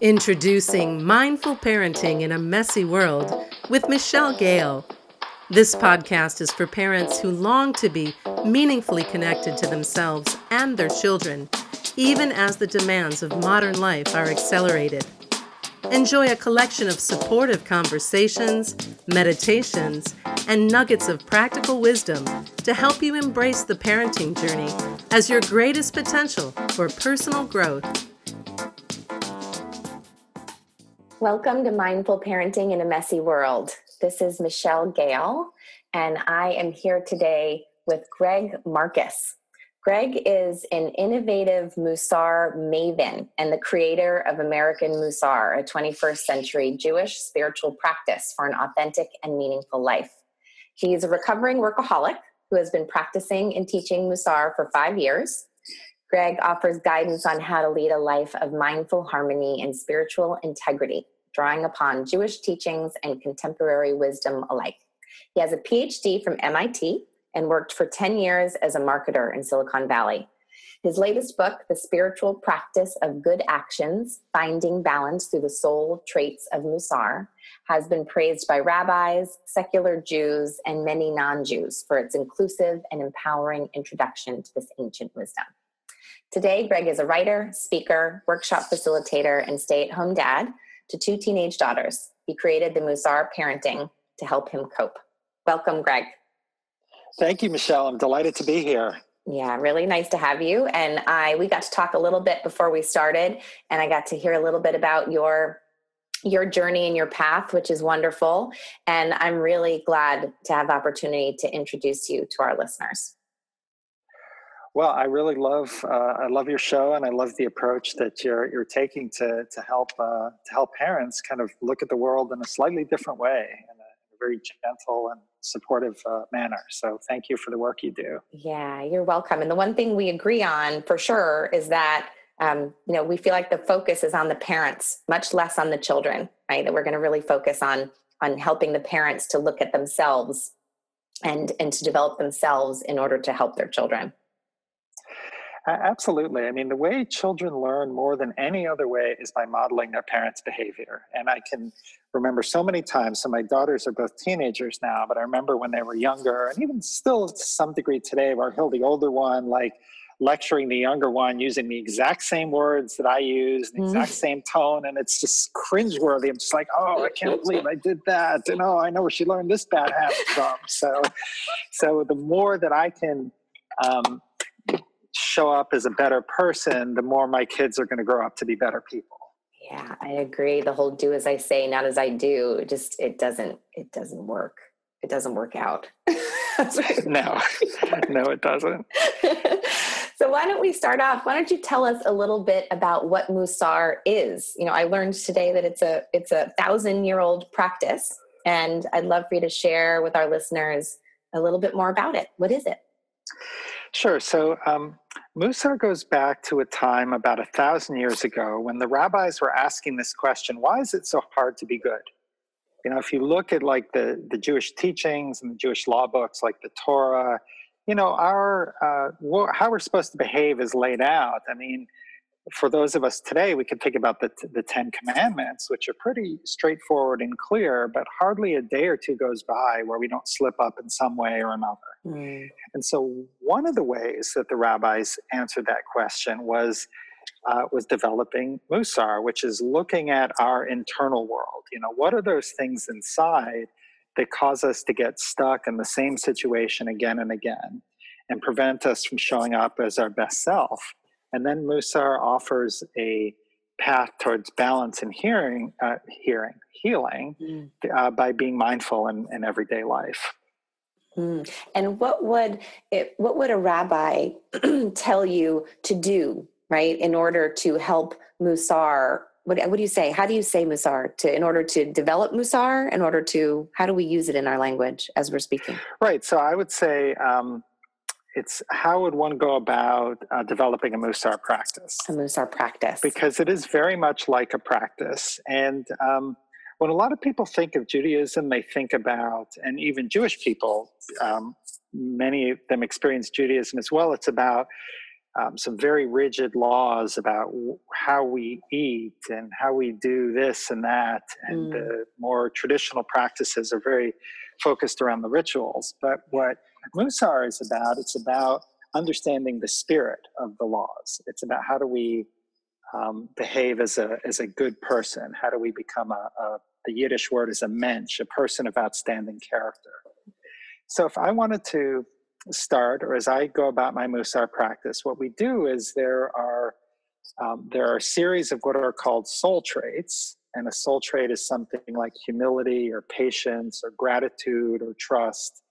Introducing Mindful Parenting in a Messy World with Michelle Gale. This podcast is for parents who long to be meaningfully connected to themselves and their children, even as the demands of modern life are accelerated. Enjoy a collection of supportive conversations, meditations, and nuggets of practical wisdom to help you embrace the parenting journey as your greatest potential for personal growth Welcome to Mindful Parenting in a Messy World. This is Michelle Gale, and I am here today with Greg Marcus. Greg is an innovative Mussar maven and the creator of American Mussar, a 21st century Jewish spiritual practice for an authentic and meaningful life. He's a recovering workaholic who has been practicing and teaching Mussar for five years Greg offers guidance on how to lead a life of mindful harmony and spiritual integrity, drawing upon Jewish teachings and contemporary wisdom alike. He has a PhD from MIT and worked for 10 years as a marketer in Silicon Valley. His latest book, The Spiritual Practice of Good Actions Finding Balance Through the Soul Traits of Mussar, has been praised by rabbis, secular Jews, and many non Jews for its inclusive and empowering introduction to this ancient wisdom. Today, Greg is a writer, speaker, workshop facilitator, and stay at home dad to two teenage daughters. He created the Mussar Parenting to help him cope. Welcome, Greg. Thank you, Michelle. I'm delighted to be here. Yeah, really nice to have you. And I we got to talk a little bit before we started, and I got to hear a little bit about your your journey and your path, which is wonderful. And I'm really glad to have the opportunity to introduce you to our listeners. Well, I really love uh, I love your show, and I love the approach that you're you're taking to to help uh, to help parents kind of look at the world in a slightly different way, in a, in a very gentle and supportive uh, manner. So, thank you for the work you do. Yeah, you're welcome. And the one thing we agree on for sure is that um, you know we feel like the focus is on the parents, much less on the children. Right? That we're going to really focus on on helping the parents to look at themselves and and to develop themselves in order to help their children. Absolutely. I mean, the way children learn more than any other way is by modeling their parents' behavior. And I can remember so many times, so my daughters are both teenagers now, but I remember when they were younger, and even still to some degree today, where Hill, the older one, like lecturing the younger one using the exact same words that I use, the exact mm. same tone, and it's just cringeworthy. I'm just like, oh, I can't believe I did that, and oh, I know where she learned this bad habit from. So, so the more that I can um, show up as a better person, the more my kids are going to grow up to be better people. Yeah, I agree. The whole do as I say, not as I do, it just it doesn't it doesn't work. It doesn't work out. no, no, it doesn't. so why don't we start off? Why don't you tell us a little bit about what Musar is? You know, I learned today that it's a it's a thousand year old practice, and I'd love for you to share with our listeners a little bit more about it. What is it? Sure. So um, Mussar goes back to a time about a thousand years ago when the rabbis were asking this question why is it so hard to be good? You know, if you look at like the, the Jewish teachings and the Jewish law books like the Torah, you know, our uh, how we're supposed to behave is laid out. I mean, for those of us today, we can think about the, the Ten Commandments, which are pretty straightforward and clear, but hardly a day or two goes by where we don't slip up in some way or another. Mm. And so, one of the ways that the rabbis answered that question was uh, was developing Mussar, which is looking at our internal world. You know, what are those things inside that cause us to get stuck in the same situation again and again, and prevent us from showing up as our best self? And then Musar offers a path towards balance and hearing, uh, hearing, healing mm. uh, by being mindful in, in everyday life. Mm. And what would it, what would a rabbi tell you to do, right, in order to help Musar? What, what do you say? How do you say Musar To in order to develop Musar? in order to how do we use it in our language as we're speaking? Right. So I would say um, it's how would one go about uh, developing a Mussar practice? A Mussar practice. Because it is very much like a practice. And um, when a lot of people think of Judaism, they think about, and even Jewish people, um, many of them experience Judaism as well, it's about um, some very rigid laws about how we eat and how we do this and that. And mm. the more traditional practices are very focused around the rituals. But what Musar is about, it's about understanding the spirit of the laws. It's about how do we um, behave as a, as a good person? How do we become a, a the Yiddish word is a mensch, a person of outstanding character. So if I wanted to start, or as I go about my Musar practice, what we do is there are um, there are a series of what are called soul traits, and a soul trait is something like humility or patience or gratitude or trust.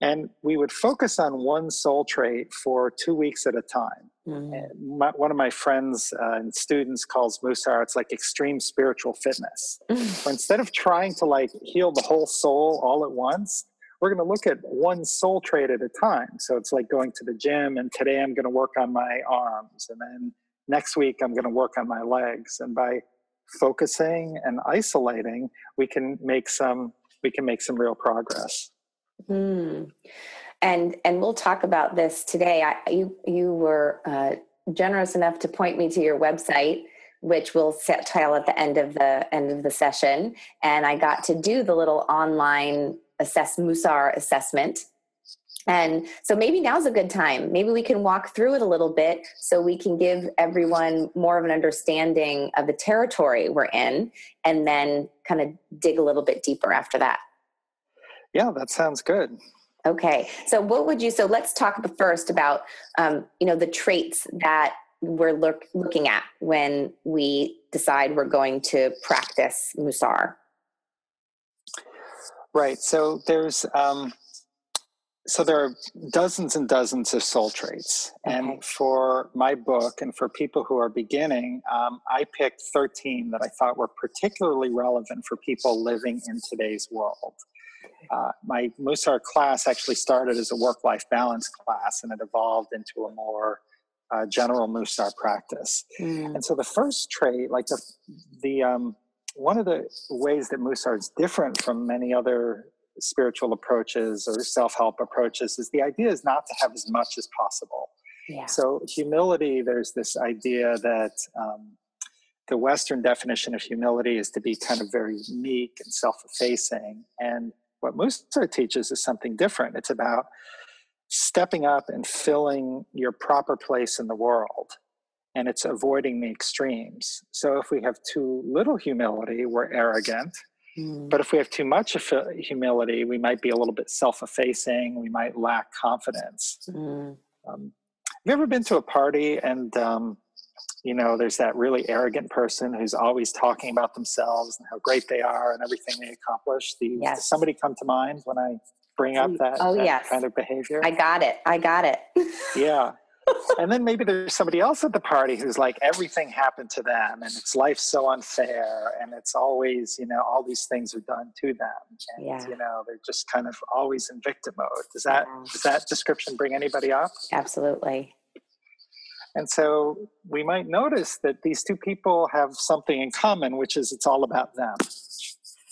And we would focus on one soul trait for two weeks at a time. Mm-hmm. My, one of my friends uh, and students calls Musar, it's like extreme spiritual fitness. Where instead of trying to like heal the whole soul all at once, we're going to look at one soul trait at a time. So it's like going to the gym, and today I'm going to work on my arms, and then next week I'm going to work on my legs. And by focusing and isolating, we can make some we can make some real progress. Mm. And and we'll talk about this today. I, you you were uh, generous enough to point me to your website which we'll set tile at the end of the end of the session and i got to do the little online assess Musar assessment. And so maybe now's a good time. Maybe we can walk through it a little bit so we can give everyone more of an understanding of the territory we're in and then kind of dig a little bit deeper after that. Yeah, that sounds good. Okay. So what would you so let's talk first about um, you know the traits that we're look, looking at when we decide we're going to practice Musar. Right. So there's um, so there are dozens and dozens of soul traits, okay. and for my book and for people who are beginning, um, I picked 13 that I thought were particularly relevant for people living in today's world. Uh, my Musar class actually started as a work-life balance class, and it evolved into a more uh, general Musar practice. Mm. And so the first trait, like the the um, one of the ways that Musar is different from many other spiritual approaches or self-help approaches is the idea is not to have as much as possible. Yeah. So humility, there's this idea that um, the Western definition of humility is to be kind of very meek and self-effacing. And what Musar teaches is something different. It's about stepping up and filling your proper place in the world and it's avoiding the extremes. So if we have too little humility, we're arrogant. Mm. But if we have too much humility, we might be a little bit self effacing, we might lack confidence. Mm. Um, have you ever been to a party and um, you know there's that really arrogant person who's always talking about themselves and how great they are and everything they accomplish the, yes. does somebody come to mind when i bring up that, oh, that yes. kind of behavior i got it i got it yeah and then maybe there's somebody else at the party who's like everything happened to them and it's life so unfair and it's always you know all these things are done to them and yeah. you know they're just kind of always in victim mode does that yeah. does that description bring anybody up absolutely and so we might notice that these two people have something in common which is it's all about them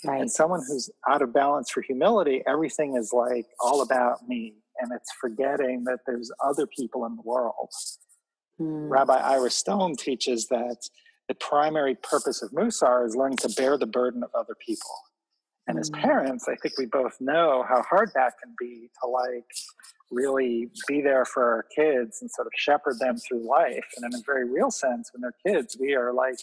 right. and someone who's out of balance for humility everything is like all about me and it's forgetting that there's other people in the world. Mm. Rabbi Ira Stone teaches that the primary purpose of Musar is learning to bear the burden of other people. And mm. as hmm. parents, I think we both know how hard that can be to like really be there for our kids and sort of shepherd them through life. And in a very real sense, when they're kids, we are like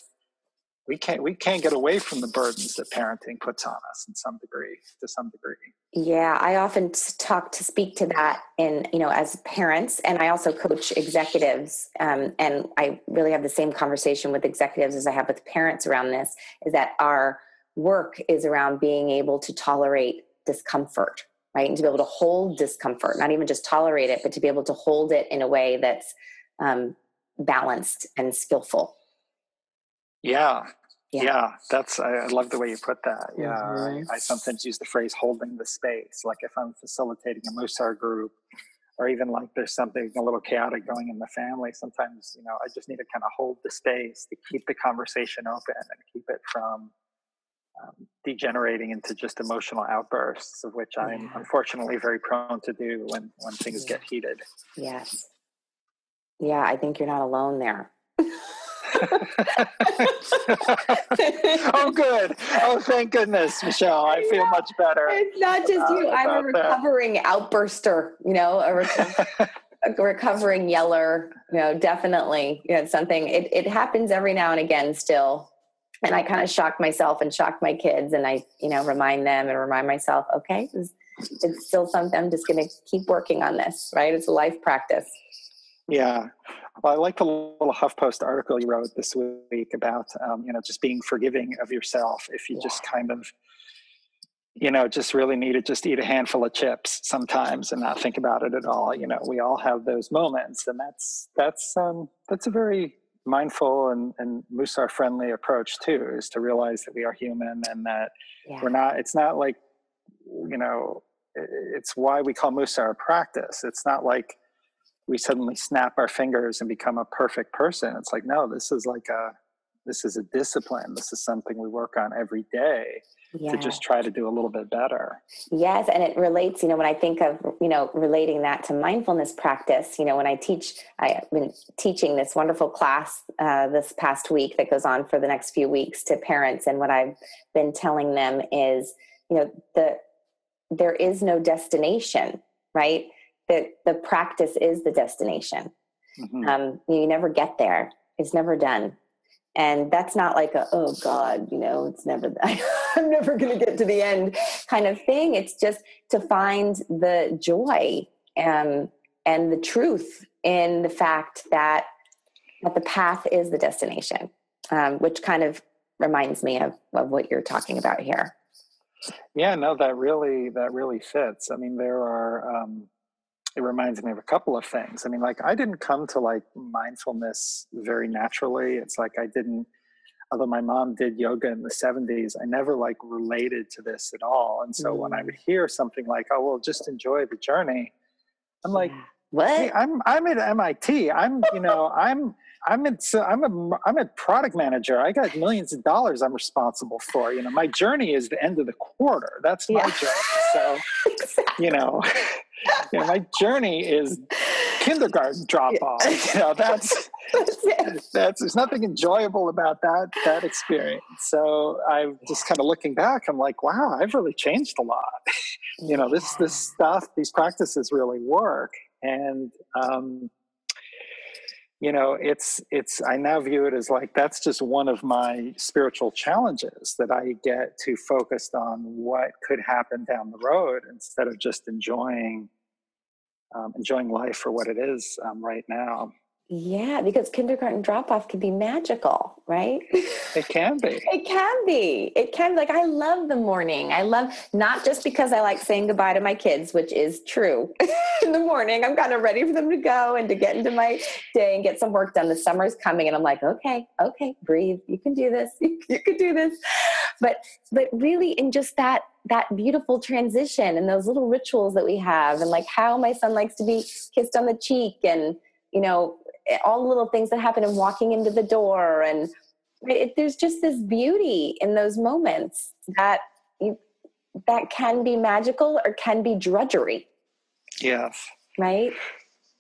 we can't we can't get away from the burdens that parenting puts on us in some degree to some degree. Yeah i often talk to speak to that in you know as parents and i also coach executives um, and i really have the same conversation with executives as i have with parents around this is that our work is around being able to tolerate discomfort right? And to be able to hold discomfort not even just tolerate it but to be able to hold it in a way that's um, balanced and skillful yeah. Yeah. yeah that's I, I, love the way you put that. Yeah, mm-hmm. I, I, sometimes use the phrase "holding the space." Like if I'm facilitating a Musar group, or even like there's something a little chaotic going in the family. Sometimes you know I just need to kind of hold the space to keep the conversation open and keep it from um, degenerating into just emotional outbursts, of which I'm yeah. unfortunately very prone to do when when things yeah. get heated. Yes. Yeah, I think you're not alone there. oh, good. Oh, thank goodness, Michelle. I feel much better. It's not just you. I'm a recovering that. outburster, you know, a, rec- a, recovering yeller, you know, definitely. You know, it's something, it, it happens every now and again still. And I kind of shock myself and shock my kids, and I, you know, remind them and remind myself, okay, it's, it's still something. I'm just going to keep working on this, right? It's a life practice. Yeah. Well, I like the little HuffPost article you wrote this week about, um, you know, just being forgiving of yourself if you yeah. just kind of, you know, just really need to just eat a handful of chips sometimes and not think about it at all. You know, we all have those moments, and that's that's um, that's a very mindful and, and Musar friendly approach too. Is to realize that we are human and that yeah. we're not. It's not like, you know, it's why we call Musar a practice. It's not like we suddenly snap our fingers and become a perfect person. It's like, no, this is like a this is a discipline. This is something we work on every day yeah. to just try to do a little bit better. Yes, and it relates, you know, when I think of, you know, relating that to mindfulness practice, you know, when I teach, I've been teaching this wonderful class uh, this past week that goes on for the next few weeks to parents. And what I've been telling them is, you know, the there is no destination, right? That the practice is the destination. Mm-hmm. Um, you never get there. It's never done. And that's not like a, oh God, you know, it's never, I'm never going to get to the end kind of thing. It's just to find the joy um, and the truth in the fact that, that the path is the destination, um, which kind of reminds me of, of what you're talking about here. Yeah, no, that really, that really fits. I mean, there are, um, it reminds me of a couple of things. I mean, like I didn't come to like mindfulness very naturally. It's like I didn't, although my mom did yoga in the 70s, I never like related to this at all. And so mm. when I would mm. hear something like, oh, well, just enjoy the journey, I'm like, what? Hey, I'm I'm at MIT. I'm you know I'm I'm at I'm a I'm a product manager. I got millions of dollars I'm responsible for. You know, my journey is the end of the quarter. That's my yeah. journey. So, exactly. you know, you know, my journey is kindergarten drop off. You know, that's that's there's nothing enjoyable about that that experience. So I'm just kind of looking back. I'm like, wow, I've really changed a lot. you know, this this stuff, these practices really work, and um, you know it's it's i now view it as like that's just one of my spiritual challenges that i get to focus on what could happen down the road instead of just enjoying um, enjoying life for what it is um, right now yeah, because kindergarten drop off can be magical, right? It can be. it can be. It can be. like I love the morning. I love not just because I like saying goodbye to my kids, which is true. In the morning, I'm kind of ready for them to go and to get into my day and get some work done. The summer's coming and I'm like, okay, okay, breathe. You can do this. You, you can do this. But but really in just that that beautiful transition and those little rituals that we have and like how my son likes to be kissed on the cheek and you know all the little things that happen in walking into the door and it, there's just this beauty in those moments that you, that can be magical or can be drudgery. Yes. Right?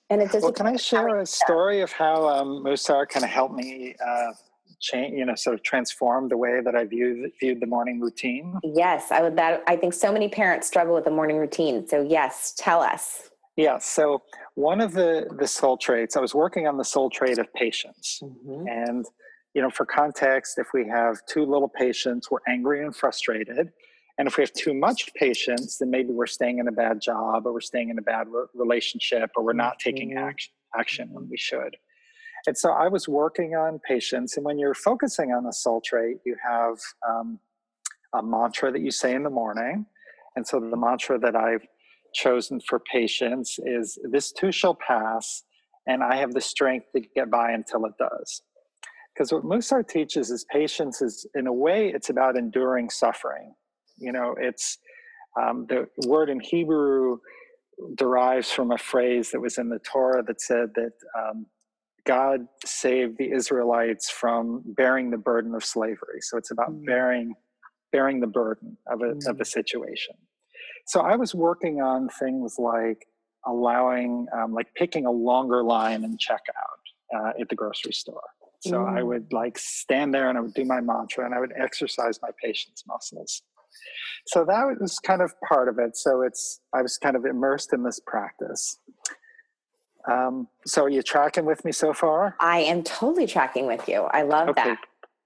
And it just well can i share a story of how um, musar kind of helped me uh, change you know sort of transform the way that i viewed viewed the morning routine? Yes i would that i think so many parents struggle with the morning routine. So yes tell us yeah. So one of the the soul traits, I was working on the soul trait of patience, mm-hmm. and you know, for context, if we have too little patience, we're angry and frustrated. And if we have too much patience, then maybe we're staying in a bad job or we're staying in a bad re- relationship or we're not taking mm-hmm. action, action when we should. And so I was working on patience. And when you're focusing on the soul trait, you have um, a mantra that you say in the morning. And so the mantra that I've chosen for patience is this too shall pass, and I have the strength to get by until it does. Because what Musar teaches is patience is, in a way, it's about enduring suffering. You know, it's um, the word in Hebrew derives from a phrase that was in the Torah that said that um, God saved the Israelites from bearing the burden of slavery. So it's about mm. bearing bearing the burden of a, mm. of a situation. So I was working on things like allowing um, like picking a longer line and checkout uh, at the grocery store. So mm. I would like stand there and I would do my mantra and I would exercise my patience muscles. So that was kind of part of it. So it's I was kind of immersed in this practice. Um, so are you tracking with me so far? I am totally tracking with you. I love okay. that.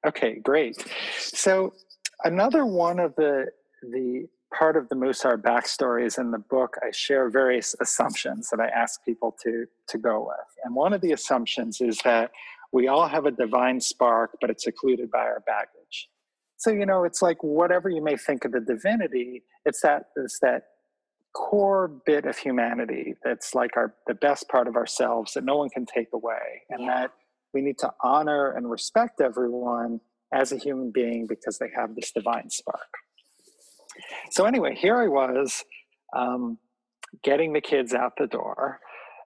Okay, great. So another one of the the part of the Musar backstory is in the book. I share various assumptions that I ask people to to go with, and one of the assumptions is that we all have a divine spark, but it's occluded by our baggage. So you know, it's like whatever you may think of the divinity, it's that it's that core bit of humanity that's like our the best part of ourselves that no one can take away, and yeah. that we need to honor and respect everyone as a human being because they have this divine spark. So anyway, here I was um, getting the kids out the door.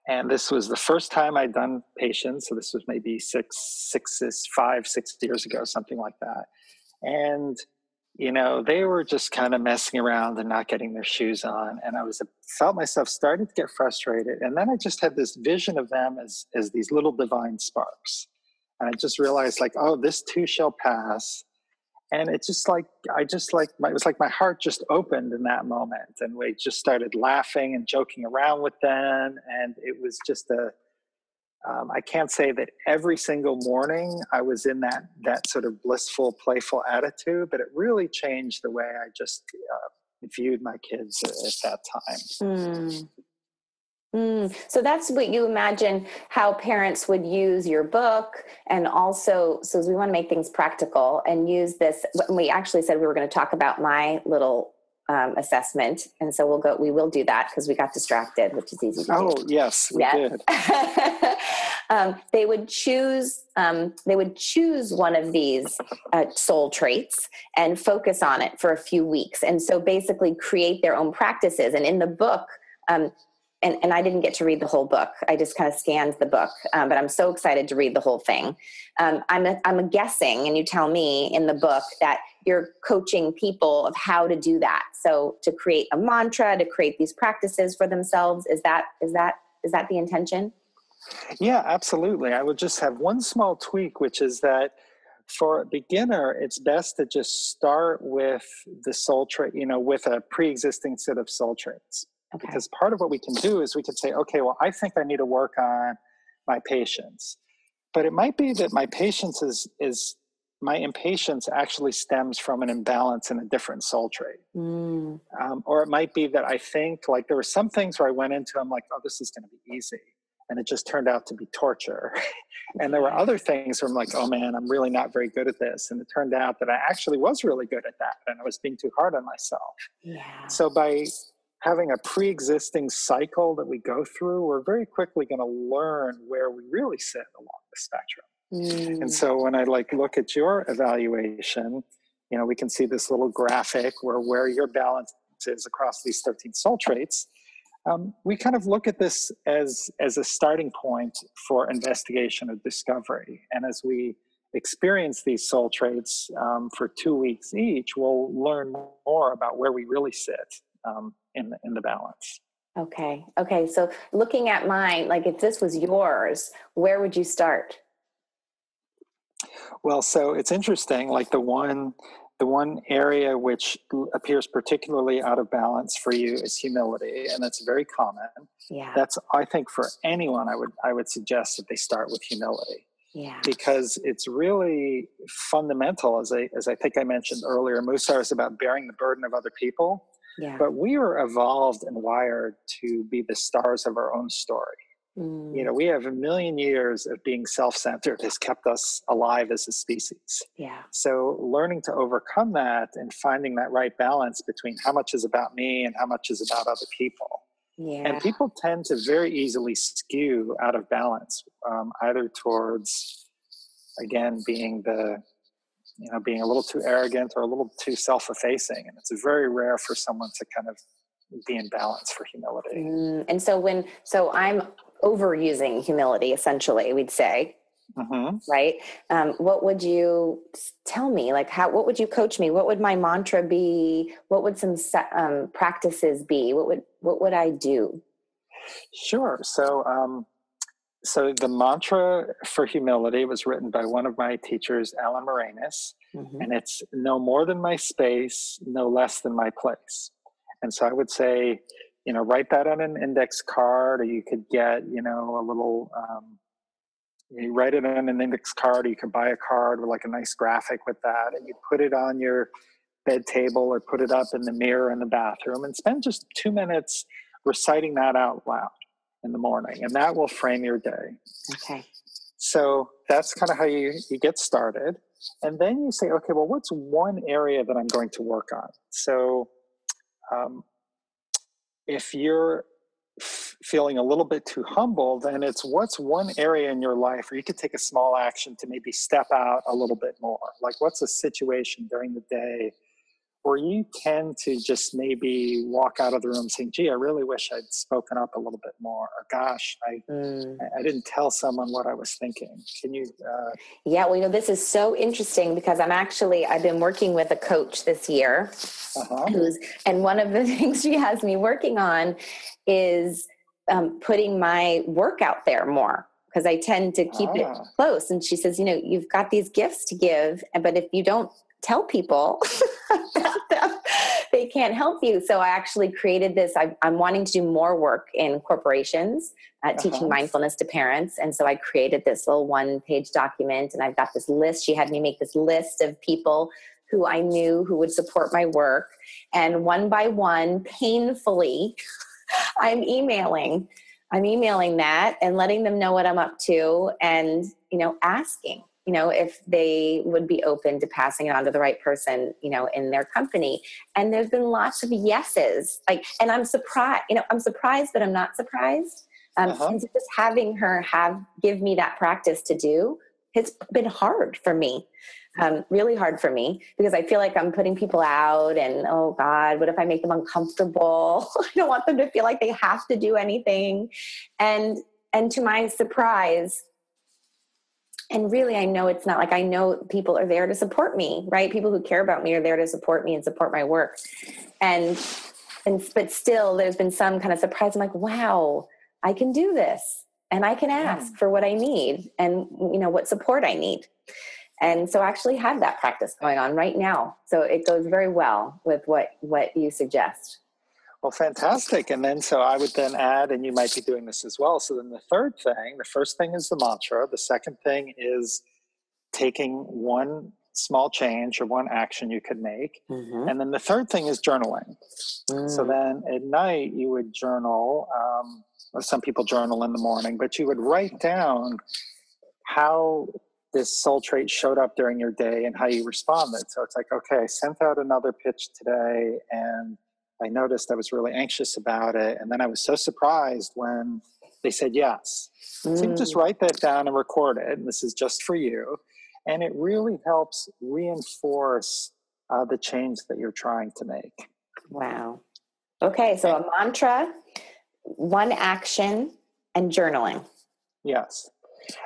And this was the first time I'd done patience. So this was maybe six, six, five, six years ago, something like that. And, you know, they were just kind of messing around and not getting their shoes on. And I was felt myself starting to get frustrated. And then I just had this vision of them as, as these little divine sparks. And I just realized like, oh, this too shall pass and it's just like i just like it was like my heart just opened in that moment and we just started laughing and joking around with them and it was just a um, I can't say that every single morning I was in that that sort of blissful, playful attitude, but it really changed the way I just uh, viewed my kids at, at that time. Mm. Mm, so that's what you imagine how parents would use your book. And also, so we want to make things practical and use this. We actually said we were going to talk about my little um, assessment. And so we'll go, we will do that because we got distracted, which is easy to oh, do. Oh, yes, we yes. did. um, they would choose, um, they would choose one of these uh, soul traits and focus on it for a few weeks. And so basically create their own practices. And in the book, um, and, and I didn't get to read the whole book. I just kind of scanned the book, um, but I'm so excited to read the whole thing. Um, I'm, a, I'm a guessing, and you tell me in the book that you're coaching people of how to do that. So to create a mantra, to create these practices for themselves, is that is that is that the intention? Yeah, absolutely. I would just have one small tweak, which is that for a beginner, it's best to just start with the soul trait, you know, with a pre-existing set of soul traits. Okay. Because part of what we can do is we can say, okay, well, I think I need to work on my patience. But it might be that my patience is is my impatience actually stems from an imbalance in a different soul trait. Mm. Um, or it might be that I think like there were some things where I went into, I'm like, oh, this is going to be easy. And it just turned out to be torture. and there were other things where I'm like, oh man, I'm really not very good at this. And it turned out that I actually was really good at that. And I was being too hard on myself. Yeah. So by having a pre-existing cycle that we go through, we're very quickly going to learn where we really sit along the spectrum. Mm. And so when I like look at your evaluation, you know, we can see this little graphic where where your balance is across these 13 soul traits. Um, we kind of look at this as as a starting point for investigation or discovery. And as we experience these soul traits um, for two weeks each, we'll learn more about where we really sit um, in the, in the balance. Okay. Okay. So looking at mine, like if this was yours, where would you start? Well, so it's interesting. Like the one, the one area which appears particularly out of balance for you is humility, and that's very common. Yeah. That's I think for anyone, I would I would suggest that they start with humility. Yeah. Because it's really fundamental, as I as I think I mentioned earlier. Musar is about bearing the burden of other people yeah. But we were evolved and wired to be the stars of our own story. Mm. You know, we have a million years of being self-centered has kept us alive as a species. Yeah. So learning to overcome that and finding that right balance between how much is about me and how much is about other people. Yeah. And people tend to very easily skew out of balance, um, either towards, again, being the you know being a little too arrogant or a little too self-effacing and it's very rare for someone to kind of be in balance for humility. Mm, and so when so i'm overusing humility essentially we'd say. Mm-hmm. right? Um, what would you tell me? Like how what would you coach me? What would my mantra be? What would some um, practices be? What would what would i do? Sure. So, um, so the mantra for humility was written by one of my teachers, Alan Morinis, mm-hmm. and it's no more than my space, no less than my place. And so I would say, you know, write that on an index card, or you could get, you know, a little. Um, you write it on an index card, or you could buy a card with like a nice graphic with that, and you put it on your bed table or put it up in the mirror in the bathroom, and spend just two minutes reciting that out loud in the morning, and that will frame your day. Okay. So that's kind of how you, you get started. And then you say, okay, well, what's one area that I'm going to work on? So um, if you're f- feeling a little bit too humble, then it's what's one area in your life where you could take a small action to maybe step out a little bit more? Like, what's a situation during the day or you tend to just maybe walk out of the room saying, gee, I really wish I'd spoken up a little bit more, or gosh, I, mm. I didn't tell someone what I was thinking. Can you? Uh... Yeah, well, you know, this is so interesting because I'm actually, I've been working with a coach this year uh-huh. who's, and one of the things she has me working on is um, putting my work out there more because I tend to keep ah. it close. And she says, you know, you've got these gifts to give, but if you don't tell people they can't help you. So i actually created this I, am wanting to do more work in corporations uh, uh-huh. teaching mindfulness to parents. And so i created this little one page document and i've got this list. She had me make this list of people who i knew who would support my work. And one by one painfully i'm emailing i'm emailing that and letting them know what i'm up to and you know asking you know if they would be open to passing it on to the right person you know in their company and there's been lots of yeses like and i'm surprised you know i'm surprised but i'm not surprised um, uh-huh. and just having her have give me that practice to do it's been hard for me um, really hard for me because I feel like I'm putting people out and oh God, what if I make them uncomfortable? I don't want them to feel like they have to do anything. And and to my surprise, and really i know it's not like i know people are there to support me right? People who care about me are there to support me and support my work. And and but still there's been some kind of surprise. I'm like wow i can do this and i can ask yeah. for what i need and you know what support i need. And so I actually have that practice going on right now. So it goes very well with what what you suggest well, fantastic. And then, so I would then add, and you might be doing this as well. So then the third thing, the first thing is the mantra. The second thing is taking one small change or one action you could make. Mm-hmm. And then the third thing is journaling. Mm. So then at night, you would journal, um, or some people journal in the morning, but you would write down how this soul trait showed up during your day and how you responded. So it's like, okay, I sent out another pitch today and I noticed I was really anxious about it. And then I was so surprised when they said yes. Mm. So you just mm. write that down and record it. And this is just for you. And it really helps reinforce uh, the change that you're trying to make. Wow. Okay, so a mantra, one action, and journaling. Yes.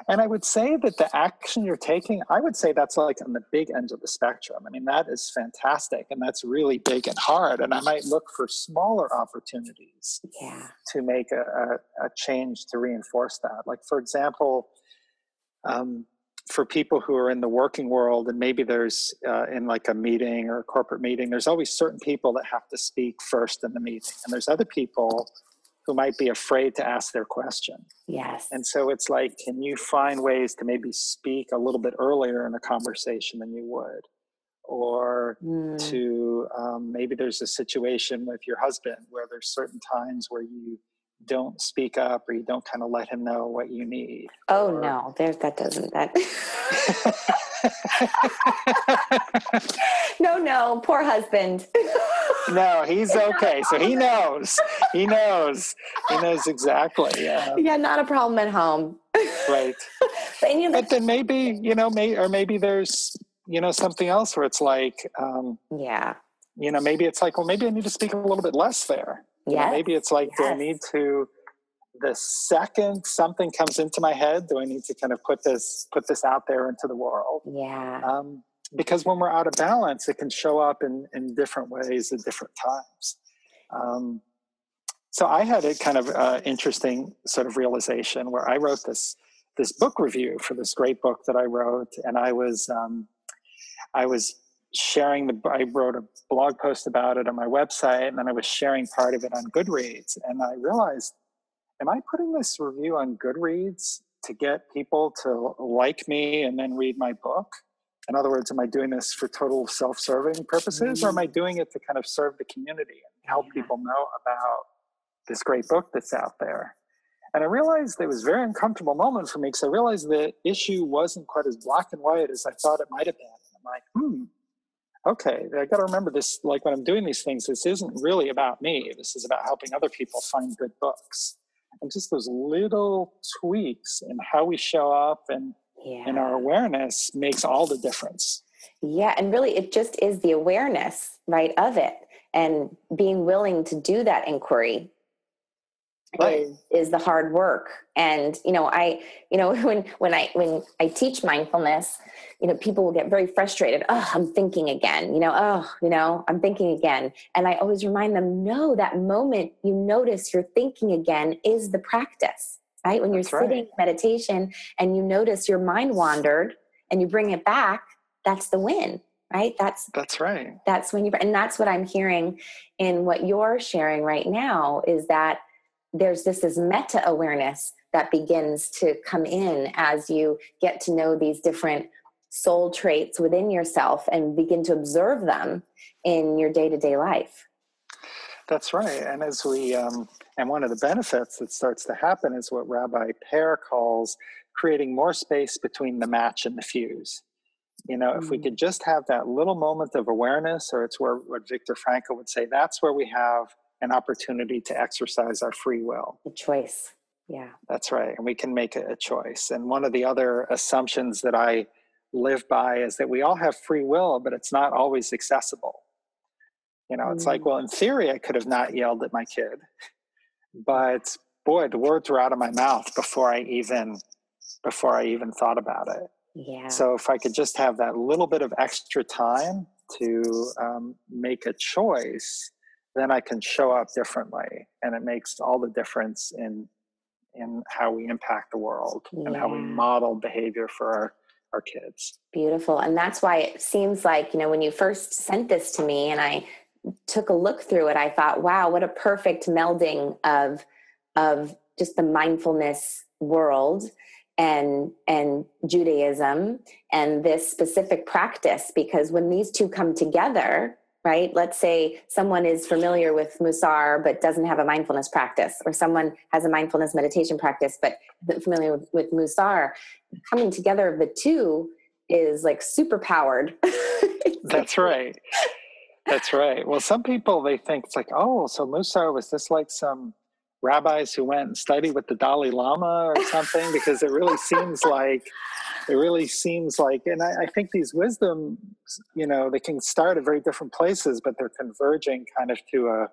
And I would say that the action you're taking, I would say that's like on the big end of the spectrum. I mean, that is fantastic and that's really big and hard. And I might look for smaller opportunities yeah. to make a, a, a change to reinforce that. Like, for example, um, for people who are in the working world and maybe there's uh, in like a meeting or a corporate meeting there's always certain people that have to speak first in the meeting and there's other people who might be afraid to ask their question. Yes. And so it's like, can you find ways to maybe speak a little bit earlier in a conversation than you would? Or mm. to um, maybe there's a situation with your husband where there's certain times where you don't speak up or you don't kind of let him know what you need. Oh or, no, there that doesn't that. no, no, poor husband. no, he's okay. So he knows. He knows. He knows exactly. Yeah. Yeah, not a problem at home. right. but, you know, but then maybe you know, may or maybe there's you know something else where it's like, um, yeah, you know, maybe it's like, well, maybe I need to speak a little bit less there. Yeah. maybe it's like, yes. do I need to? The second something comes into my head, do I need to kind of put this put this out there into the world? Yeah. Um, because when we're out of balance, it can show up in in different ways at different times. Um, So I had a kind of uh, interesting sort of realization where I wrote this this book review for this great book that I wrote, and I was um, I was sharing the I wrote a blog post about it on my website, and then I was sharing part of it on Goodreads, and I realized, am I putting this review on Goodreads to get people to like me and then read my book? In other words, am I doing this for total self-serving purposes, mm-hmm. or am I doing it to kind of serve the community and help people know about this great book that's out there? And I realized it was a very uncomfortable moment for me because I realized the issue wasn't quite as black and white as I thought it might have been. I'm like, hmm, okay, I got to remember this. Like when I'm doing these things, this isn't really about me. This is about helping other people find good books. And just those little tweaks in how we show up and yeah. our awareness makes all the difference. Yeah, and really, it just is the awareness, right, of it, and being willing to do that inquiry right. is is the hard work. And you know i you know when when i when i teach mindfulness you know people will get very frustrated. Oh i'm thinking again you know oh you know i'm thinking again. And i always remind them no that moment you notice you're thinking again is the practice right? When you're that's sitting right. meditation and you notice your mind wandered and you bring it back that's the win right? That's that's right. that's when you and that's what i'm hearing in what you're sharing right now is that there's this is meta awareness that begins to come in as you get to know these different soul traits within yourself and begin to observe them in your day-to-day life that's right and as we um, and one of the benefits that starts to happen is what rabbi Perr calls creating more space between the match and the fuse you know mm-hmm. if we mm. could just have that little moment of awareness or it's where what Viktor Frankl would say that's where we have an opportunity to exercise our free will. A choice. Yeah. That's right. And we can make a choice. And one of the other assumptions that I live by is that we all have free will, but it's not always accessible. You know, it's mm. like, well, in theory, I could have not yelled at my kid, but boy, the words were out of my mouth before I even before I even thought about it. Yeah. So if I could just have that little bit of extra time to um, make a choice, then I can show up differently, and it makes all the difference in in how we impact the world yeah. and how we model behavior for our our kids. Beautiful, and that's why it seems like you know when you first sent this to me, and I took a look through it, I thought, wow, what a perfect melding of of just the mindfulness world and and Judaism and this specific practice because when these two come together right? Let's say someone is familiar with Mussar but doesn't have a mindfulness practice, or someone has a mindfulness meditation practice but familiar with, with Mussar. Coming together of the two is like super powered. That's right. That's right. Well, some people they think it's like, oh, so Mussar was this like some rabbis who went and studied with the Dalai Lama or something? because it really seems like it really seems like, and I, I, think these wisdoms, you know, they can start at very different places, but they're converging kind of to a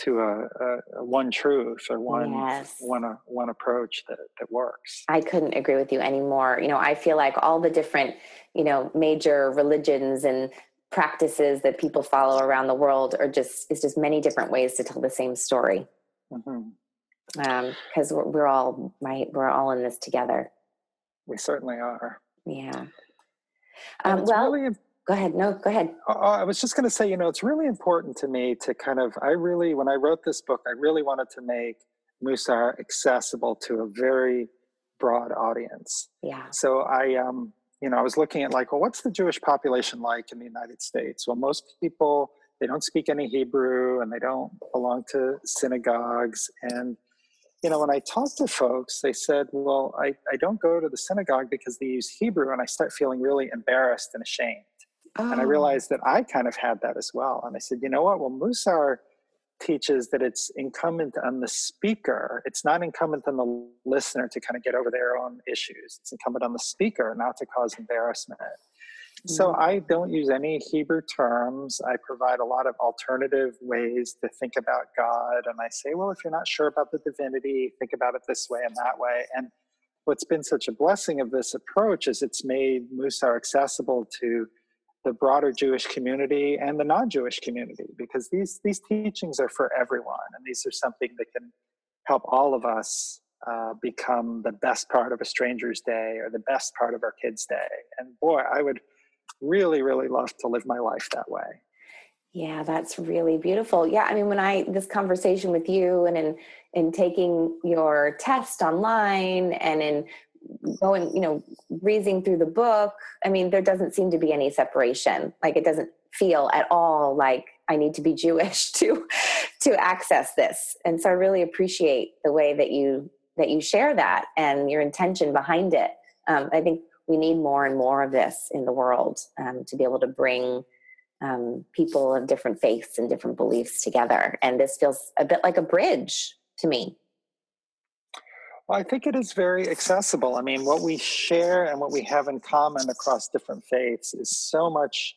to a, a, a one truth or one yes. one uh, one approach that that works. I couldn't agree with you anymore. You know, I feel like all the different, you know, major religions and practices that people follow around the world are just is just many different ways to tell the same story. Because mm-hmm. um, we're, we're all we're all in this together. We certainly are. Yeah. Um, well, really, go ahead. No, go ahead. Uh, I was just going to say, you know, it's really important to me to kind of, I really, when I wrote this book, I really wanted to make Mussar accessible to a very broad audience. Yeah. So I, um, you know, I was looking at like, well, what's the Jewish population like in the United States? Well, most people, they don't speak any Hebrew and they don't belong to synagogues. And you know, when I talked to folks, they said, well, I, I don't go to the synagogue because they use Hebrew and I start feeling really embarrassed and ashamed. Oh. And I oh. realized that I kind of had that as well. And I said, you know what? Well, Mussar teaches that it's incumbent on the speaker. It's not incumbent on the listener to kind of get over their own issues. It's incumbent on the speaker not to cause embarrassment. So. I don't use any Hebrew terms. I provide a lot of alternative ways to think about God. And I say, well, if you're not sure about the divinity, think about it this way and that way. And what's been such a blessing of this approach is it's made Mussar accessible to the broader Jewish community and the non-Jewish community, because these these teachings are for everyone, and these are something that can help all of us uh, become the best part of a stranger's day or the best part of our kids' day. And boy, I would really, really love to live my life that way. Yeah, that's really beautiful. Yeah, I mean, when I this conversation with you and in in taking your test online and in going, you know, reading through the book, I mean, there doesn't seem to be any separation. Like it doesn't feel at all like I need to be Jewish to to access this. And so I really appreciate the way that you that you share that and your intention behind it. Um, I think we need more and more of this in the world um, to be able to bring um, people of different faiths and different beliefs together. And this feels a bit like a bridge to me. Well, I think it is very accessible. I mean, what we share and what we have in common across different faiths is so much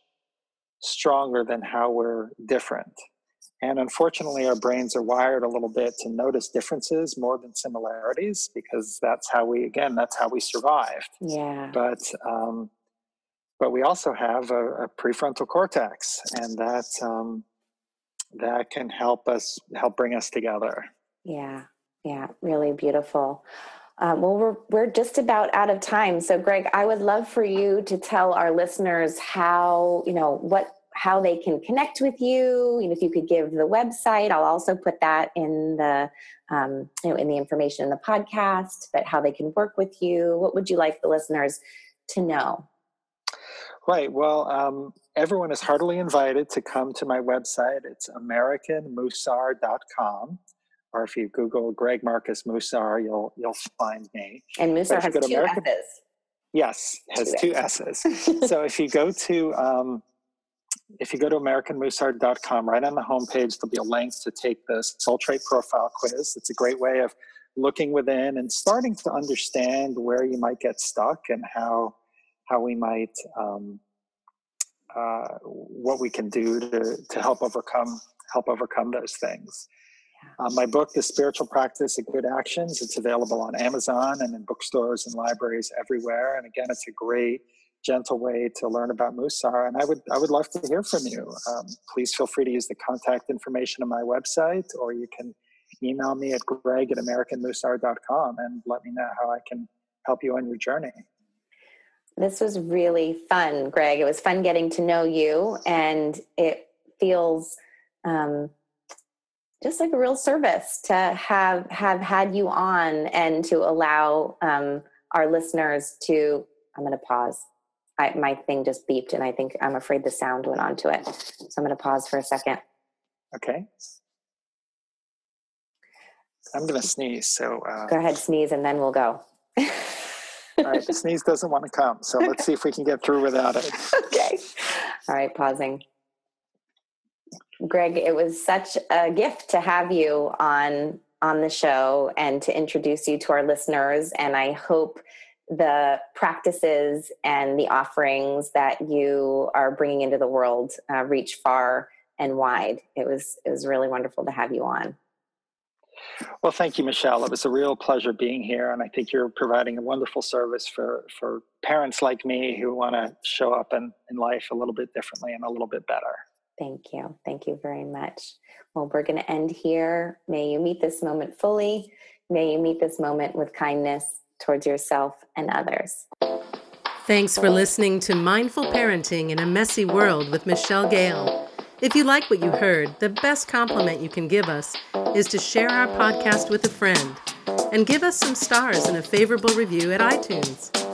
stronger than how we're different. And unfortunately, our brains are wired a little bit to notice differences more than similarities because that's how we, again, that's how we survived. Yeah. But, um, but we also have a, a prefrontal cortex, and that um, that can help us help bring us together. Yeah, yeah, really beautiful. Uh, well, we're we're just about out of time. So, Greg, I would love for you to tell our listeners how you know what how they can connect with you. You know, if you could give the website, I'll also put that in the um, you know in the information in the podcast. But how they can work with you. What would you like the listeners to know? Right. Well, um, everyone is heartily invited to come to my website. It's AmericanMussar.com. Or if you Google Greg Marcus Mussar, you'll you'll find me. And Mussar has two American, S's. Yes, has two, two S's. so if you go to um, if you go to AmericanMussar.com, right on the homepage, there'll be a link to take the soul trait profile quiz. It's a great way of looking within and starting to understand where you might get stuck and how how we might um, uh, what we can do to to help overcome help overcome those things. Uh, my book, The Spiritual Practice of Good Actions, it's available on Amazon and in bookstores and libraries everywhere. And again, it's a great gentle way to learn about Mussar. And I would I would love to hear from you. Um, please feel free to use the contact information on my website, or you can email me at greg at americanmussar.com and let me know how I can help you on your journey. This was really fun, Greg. It was fun getting to know you, and it feels um, just like a real service to have have had you on and to allow um, our listeners to. I'm going to pause. I, my thing just beeped and I think I'm afraid the sound went onto it. So I'm going to pause for a second. Okay. I'm going to sneeze. So uh, go ahead, sneeze, and then we'll go. all right, the sneeze doesn't want to come. So let's see if we can get through without it. okay. All right, pausing. Greg, it was such a gift to have you on on the show and to introduce you to our listeners. And I hope the practices and the offerings that you are bringing into the world uh, reach far and wide. It was it was really wonderful to have you on. Well, thank you, Michelle. It was a real pleasure being here, and I think you're providing a wonderful service for for parents like me who want to show up in, in life a little bit differently and a little bit better. Thank you. Thank you very much. Well, we're going to end here. May you meet this moment fully. May you meet this moment with kindness towards yourself and others. Thanks for listening to Mindful Parenting in a Messy World with Michelle Gale. If you like what you heard, the best compliment you can give us is to share our podcast with a friend and give us some stars and a favorable review at iTunes.